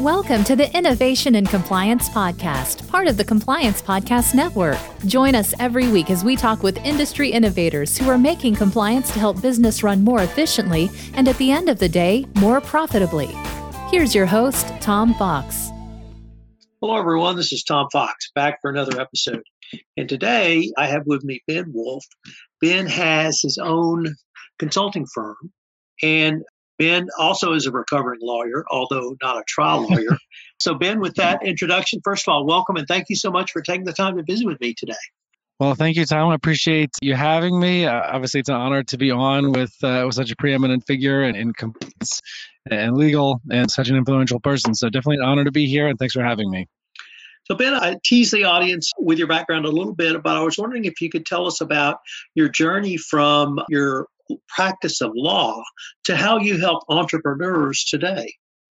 Welcome to the Innovation and Compliance Podcast, part of the Compliance Podcast Network. Join us every week as we talk with industry innovators who are making compliance to help business run more efficiently and at the end of the day, more profitably. Here's your host, Tom Fox. Hello, everyone. This is Tom Fox back for another episode. And today I have with me Ben Wolf. Ben has his own consulting firm, and Ben also is a recovering lawyer, although not a trial lawyer. so, Ben, with that introduction, first of all, welcome and thank you so much for taking the time to visit with me today. Well, thank you, Tom. I appreciate you having me. Uh, obviously, it's an honor to be on with uh, with such a preeminent figure in, in compliance and legal and such an influential person. So, definitely an honor to be here, and thanks for having me. So, Ben, I teased the audience with your background a little bit, but I was wondering if you could tell us about your journey from your practice of law to how you help entrepreneurs today.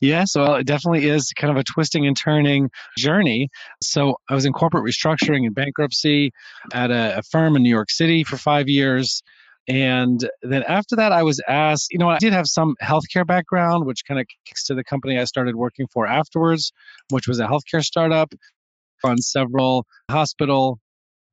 Yeah, so it definitely is kind of a twisting and turning journey. So I was in corporate restructuring and bankruptcy at a, a, firm in New York City for five years. And then after that, I was asked, you know, I did have some healthcare background, which kind of kicks to the company I started working for afterwards, which was a healthcare startup on several hospital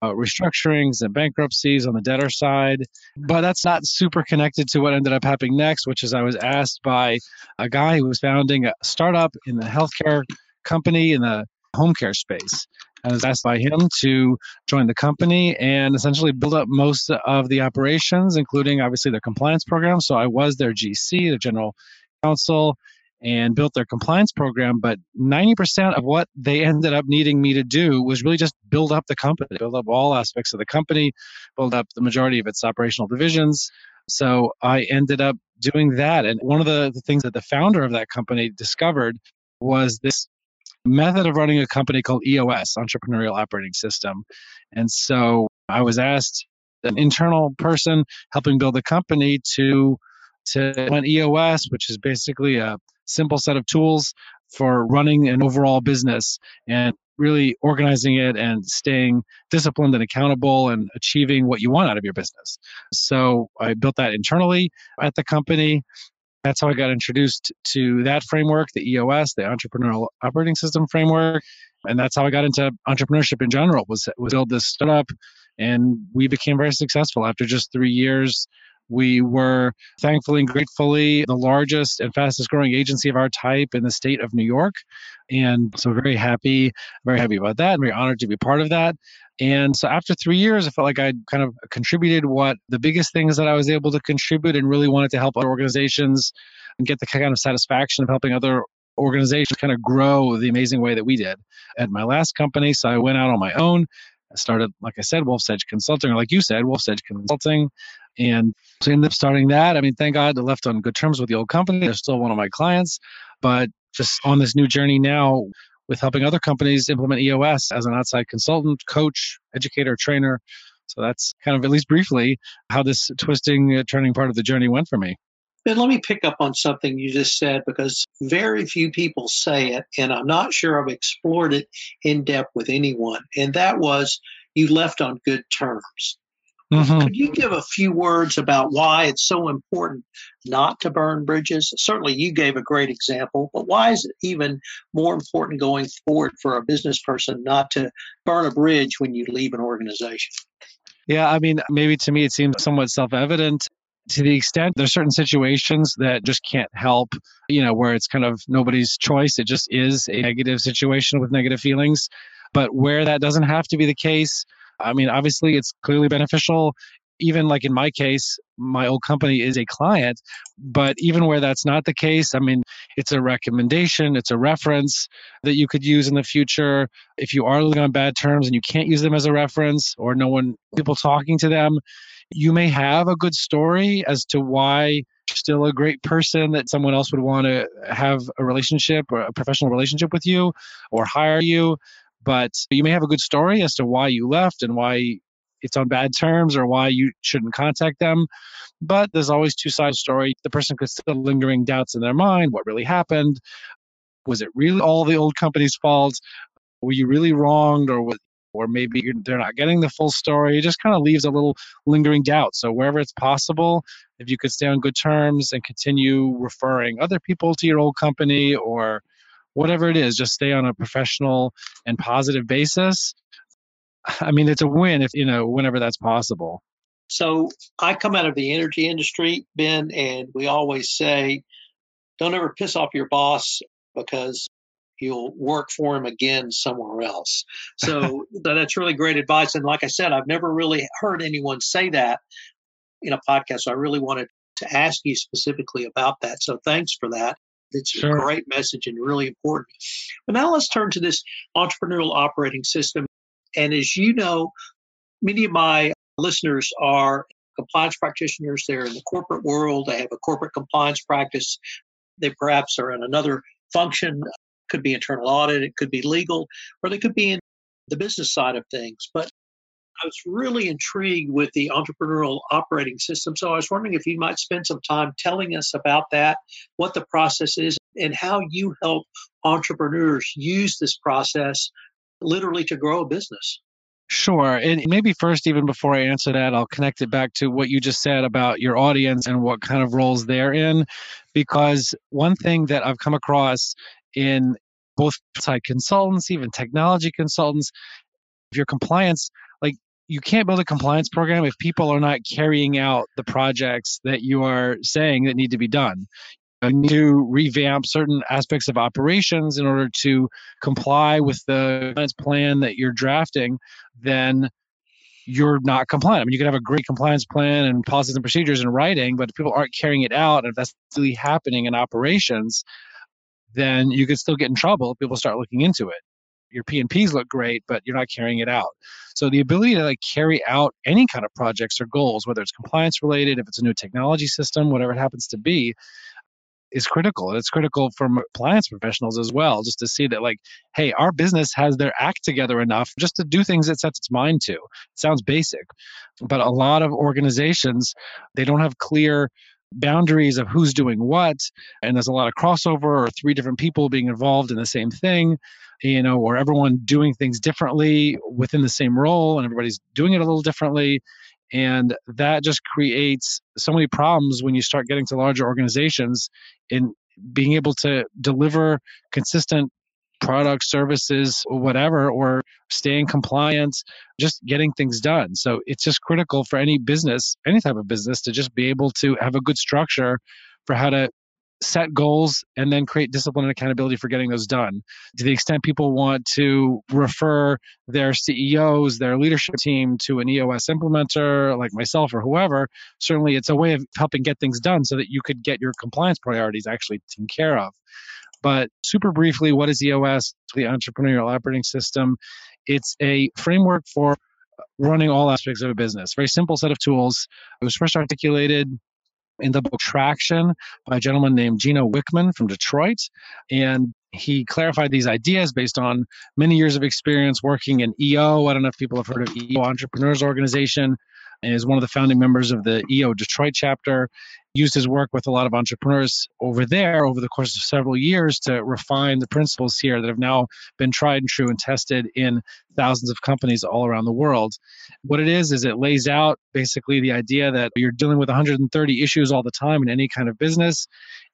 uh, restructurings and bankruptcies on the debtor side. But that's not super connected to what ended up happening next, which is I was asked by a guy who was founding a startup in the healthcare company in the home care space. I was asked by him to join the company and essentially build up most of the operations, including obviously their compliance program. So I was their GC, the general counsel, and built their compliance program. But 90% of what they ended up needing me to do was really just build up the company, build up all aspects of the company, build up the majority of its operational divisions. So I ended up doing that. And one of the, the things that the founder of that company discovered was this method of running a company called EOS, Entrepreneurial Operating System. And so I was asked, an internal person helping build the company, to to an EOS, which is basically a simple set of tools for running an overall business and really organizing it and staying disciplined and accountable and achieving what you want out of your business. So I built that internally at the company. That's how I got introduced to that framework, the EOS, the Entrepreneurial Operating System framework. And that's how I got into entrepreneurship in general was, was build this startup and we became very successful after just three years we were thankfully and gratefully the largest and fastest growing agency of our type in the state of New York. And so very happy, very happy about that. Very honored to be part of that. And so after three years, I felt like I'd kind of contributed what the biggest things that I was able to contribute and really wanted to help other organizations and get the kind of satisfaction of helping other organizations kind of grow the amazing way that we did at my last company. So I went out on my own. I started, like I said, Wolf's Edge Consulting, or like you said, Wolf's Edge Consulting. And so ended up starting that. I mean, thank God I left on good terms with the old company. They're still one of my clients, but just on this new journey now with helping other companies implement EOS as an outside consultant, coach, educator, trainer. So that's kind of at least briefly how this twisting, uh, turning part of the journey went for me. And let me pick up on something you just said because very few people say it, and I'm not sure I've explored it in depth with anyone. And that was you left on good terms. Mm-hmm. Could you give a few words about why it's so important not to burn bridges? Certainly, you gave a great example, but why is it even more important going forward for a business person not to burn a bridge when you leave an organization? Yeah, I mean, maybe to me it seems somewhat self evident to the extent there's certain situations that just can't help, you know, where it's kind of nobody's choice. It just is a negative situation with negative feelings. But where that doesn't have to be the case, I mean, obviously, it's clearly beneficial. Even like in my case, my old company is a client, but even where that's not the case, I mean, it's a recommendation, it's a reference that you could use in the future. If you are living on bad terms and you can't use them as a reference or no one, people talking to them, you may have a good story as to why you're still a great person that someone else would want to have a relationship or a professional relationship with you or hire you but you may have a good story as to why you left and why it's on bad terms or why you shouldn't contact them. But there's always two sides of the story. The person could still lingering doubts in their mind. What really happened? Was it really all the old company's fault? Were you really wronged or was, or maybe they're not getting the full story. It just kind of leaves a little lingering doubt. So wherever it's possible, if you could stay on good terms and continue referring other people to your old company or whatever it is, just stay on a professional and positive basis. I mean, it's a win if, you know, whenever that's possible. So I come out of the energy industry, Ben, and we always say, don't ever piss off your boss because you'll work for him again somewhere else. So that's really great advice. And like I said, I've never really heard anyone say that in a podcast. So I really wanted to ask you specifically about that. So thanks for that. It's sure. a great message and really important. But now let's turn to this entrepreneurial operating system. And as you know, many of my listeners are compliance practitioners. They're in the corporate world. They have a corporate compliance practice. They perhaps are in another function. Could be internal audit. It could be legal, or they could be in the business side of things. But I was really intrigued with the entrepreneurial operating system. So I was wondering if you might spend some time telling us about that, what the process is, and how you help entrepreneurs use this process literally to grow a business. Sure. And maybe first, even before I answer that, I'll connect it back to what you just said about your audience and what kind of roles they're in. Because one thing that I've come across in both side consultants, even technology consultants, if your compliance, you can't build a compliance program if people are not carrying out the projects that you are saying that need to be done. You need to revamp certain aspects of operations in order to comply with the compliance plan that you're drafting, then you're not compliant. I mean, you can have a great compliance plan and policies and procedures in writing, but if people aren't carrying it out, and if that's really happening in operations, then you could still get in trouble if people start looking into it your P&Ps look great, but you're not carrying it out. So the ability to like carry out any kind of projects or goals, whether it's compliance related, if it's a new technology system, whatever it happens to be, is critical. And it's critical for compliance professionals as well, just to see that like, hey, our business has their act together enough just to do things it sets its mind to. It sounds basic, but a lot of organizations they don't have clear boundaries of who's doing what and there's a lot of crossover or three different people being involved in the same thing you know, or everyone doing things differently within the same role and everybody's doing it a little differently. And that just creates so many problems when you start getting to larger organizations in being able to deliver consistent products, services, whatever, or staying compliant, just getting things done. So it's just critical for any business, any type of business, to just be able to have a good structure for how to set goals and then create discipline and accountability for getting those done. To the extent people want to refer their CEOs, their leadership team to an EOS implementer like myself or whoever, certainly it's a way of helping get things done so that you could get your compliance priorities actually taken care of. But super briefly, what is EOS, the Entrepreneurial Operating System? It's a framework for running all aspects of a business. Very simple set of tools. It was first articulated in the book Traction by a gentleman named Gino Wickman from Detroit. And he clarified these ideas based on many years of experience working in EO. I don't know if people have heard of EO Entrepreneurs Organization is one of the founding members of the EO Detroit chapter. Used his work with a lot of entrepreneurs over there over the course of several years to refine the principles here that have now been tried and true and tested in thousands of companies all around the world. What it is, is it lays out basically the idea that you're dealing with 130 issues all the time in any kind of business.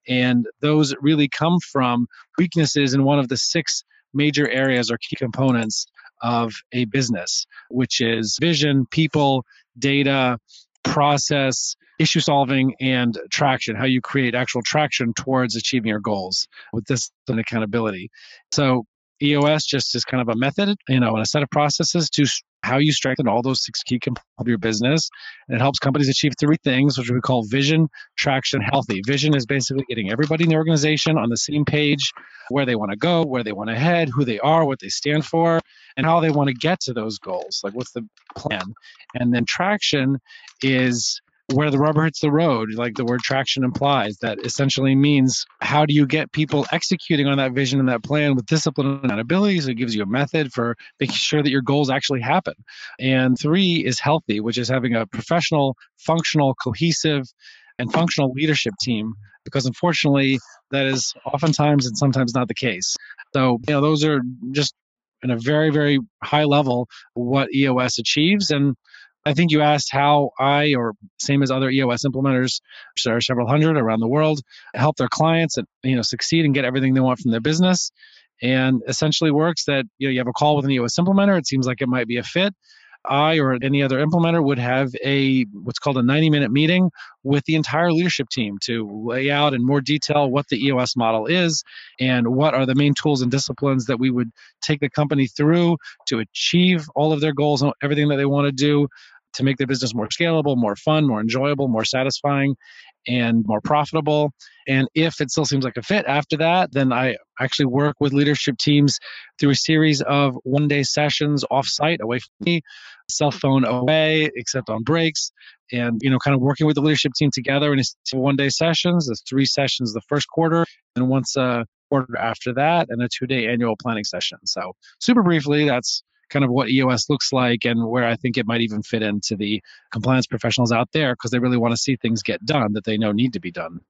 And those really come from weaknesses in one of the six major areas or key components of a business, which is vision, people, data, process, issue solving, and traction, how you create actual traction towards achieving your goals with this and accountability. So EOS just is kind of a method, you know, and a set of processes to how you strengthen all those six key components of your business. And it helps companies achieve three things, which we call vision, traction, healthy. Vision is basically getting everybody in the organization on the same page, where they want to go, where they want to head, who they are, what they stand for, and how they want to get to those goals. Like what's the plan? And then traction is where the rubber hits the road, like the word traction implies, that essentially means how do you get people executing on that vision and that plan with discipline and accountability? So it gives you a method for making sure that your goals actually happen. And three is healthy, which is having a professional, functional, cohesive, and functional leadership team, because unfortunately, that is oftentimes and sometimes not the case. So, you know, those are just in a very, very high level what EOS achieves. And I think you asked how I, or same as other EOS implementers, there are several hundred around the world, help their clients and you know succeed and get everything they want from their business. And essentially works that you know you have a call with an EOS implementer. It seems like it might be a fit. I or any other implementer would have a what's called a 90 minute meeting with the entire leadership team to lay out in more detail what the EOS model is and what are the main tools and disciplines that we would take the company through to achieve all of their goals and everything that they want to do to make their business more scalable, more fun, more enjoyable, more satisfying, and more profitable. And if it still seems like a fit after that, then I actually work with leadership teams through a series of one day sessions offsite away from me, cell phone away, except on breaks, and you know, kind of working with the leadership team together in one day sessions. There's three sessions the first quarter, and once a quarter after that, and a two day annual planning session. So super briefly, that's kind of what EOS looks like and where I think it might even fit into the compliance professionals out there because they really want to see things get done that they know need to be done.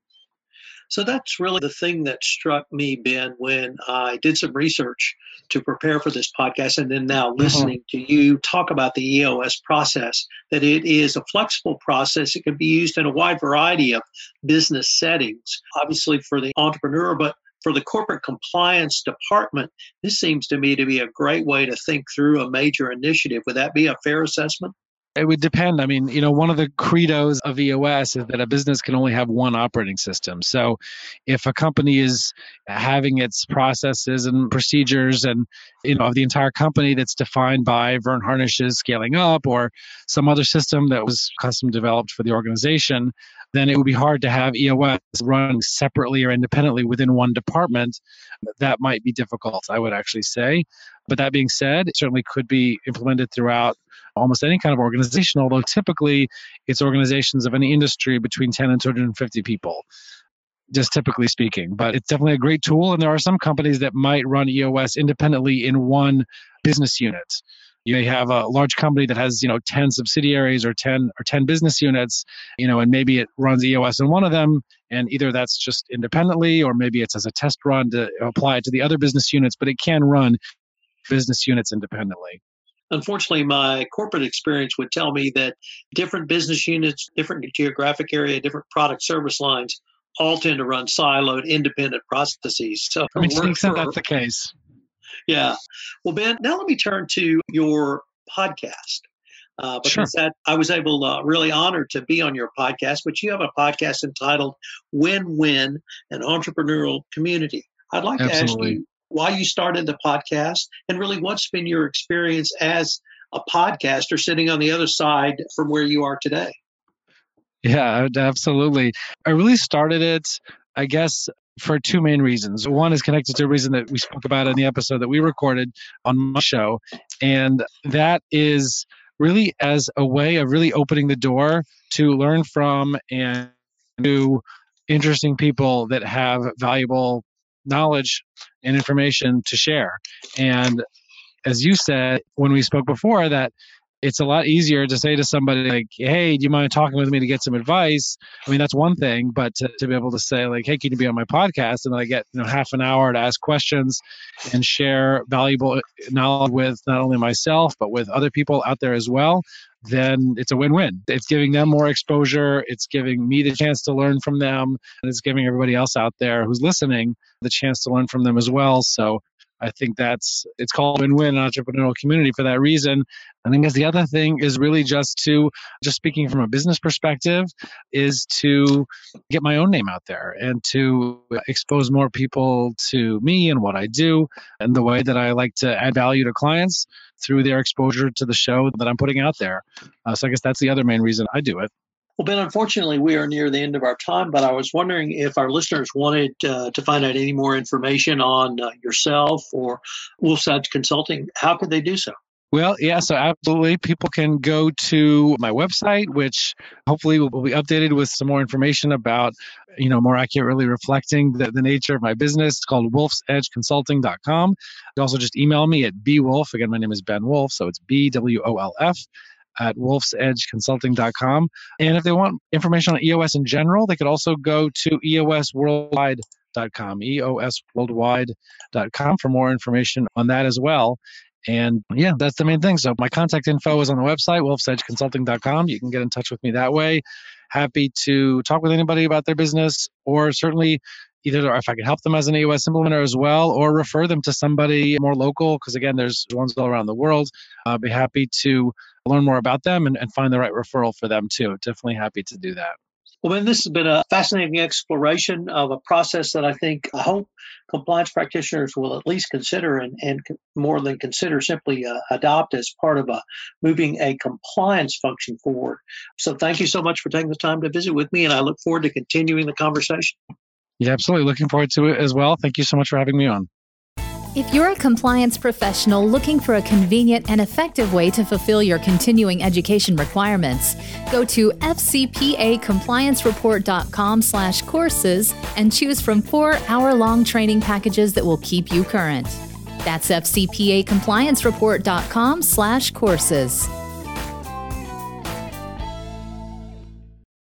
So that's really the thing that struck me, Ben, when I did some research to prepare for this podcast and then now mm-hmm. listening mm-hmm. to you talk about the EOS process, that it is a flexible process. It can be used in a wide variety of business settings, obviously for the entrepreneur, but for the corporate compliance department, this seems to me to be a great way to think through a major initiative. Would that be a fair assessment? It would depend. I mean, you know, one of the credos of EOS is that a business can only have one operating system. So if a company is having its processes and procedures and, you know, of the entire company that's defined by Verne Harnish's scaling up or some other system that was custom developed for the organization, then it would be hard to have EOS run separately or independently within one department. That might be difficult, I would actually say. But that being said, it certainly could be implemented throughout almost any kind of organization, although typically it's organizations of any industry between 10 and 250 people, just typically speaking. But it's definitely a great tool. And there are some companies that might run EOS independently in one business unit. You may have a large company that has, you know, 10 subsidiaries or 10 or 10 business units, you know, and maybe it runs EOS in one of them and either that's just independently or maybe it's as a test run to apply it to the other business units, but it can run business units independently. Unfortunately, my corporate experience would tell me that different business units, different geographic area, different product service lines all tend to run siloed, independent processes. So, I mean, extent that's the case. Yeah. Well, Ben, now let me turn to your podcast. Uh, because sure. that I was able, uh, really honored to be on your podcast. But you have a podcast entitled "Win Win: An Entrepreneurial Community." I'd like Absolutely. to ask you why you started the podcast and really what's been your experience as a podcaster sitting on the other side from where you are today. Yeah, absolutely. I really started it, I guess, for two main reasons. One is connected to a reason that we spoke about in the episode that we recorded on my show, and that is really as a way of really opening the door to learn from and to interesting people that have valuable knowledge and information to share. And as you said when we spoke before, that it's a lot easier to say to somebody like, "Hey, do you mind talking with me to get some advice?" I mean, that's one thing, but to, to be able to say like, "Hey, can you be on my podcast?" and I get you know half an hour to ask questions and share valuable knowledge with not only myself but with other people out there as well then it's a win-win. It's giving them more exposure, it's giving me the chance to learn from them, and it's giving everybody else out there who's listening the chance to learn from them as well. So I think that's it's called win-win entrepreneurial community for that reason. And I think as the other thing is really just to just speaking from a business perspective is to get my own name out there and to expose more people to me and what I do and the way that I like to add value to clients through their exposure to the show that I'm putting out there. Uh, so I guess that's the other main reason I do it. Well, Ben, unfortunately, we are near the end of our time, but I was wondering if our listeners wanted uh, to find out any more information on uh, yourself or Wolf's Edge Consulting, how could they do so? Well, yeah, so absolutely. People can go to my website, which hopefully will be updated with some more information about, you know, more accurately reflecting the, the nature of my business. It's called wolfsedgeconsulting.com. You also just email me at bwolf. Again, my name is Ben Wolf, so it's B W O L F at wolfsedgeconsulting.com. And if they want information on EOS in general, they could also go to eosworldwide.com, eosworldwide.com for more information on that as well. And yeah, that's the main thing. So my contact info is on the website, wolfsedgeconsulting.com. You can get in touch with me that way. Happy to talk with anybody about their business or certainly either if I can help them as an EOS implementer as well or refer them to somebody more local because again, there's ones all around the world. I'll be happy to learn more about them and, and find the right referral for them too. Definitely happy to do that. Well, Ben, this has been a fascinating exploration of a process that I think I hope compliance practitioners will at least consider and, and more than consider simply uh, adopt as part of a moving a compliance function forward. So thank you so much for taking the time to visit with me, and I look forward to continuing the conversation. Yeah, absolutely. Looking forward to it as well. Thank you so much for having me on. If you're a compliance professional looking for a convenient and effective way to fulfill your continuing education requirements, go to fcpacompliancereport.com slash courses and choose from 4-hour-long training packages that will keep you current. That's fcpacompliancereport.com/courses.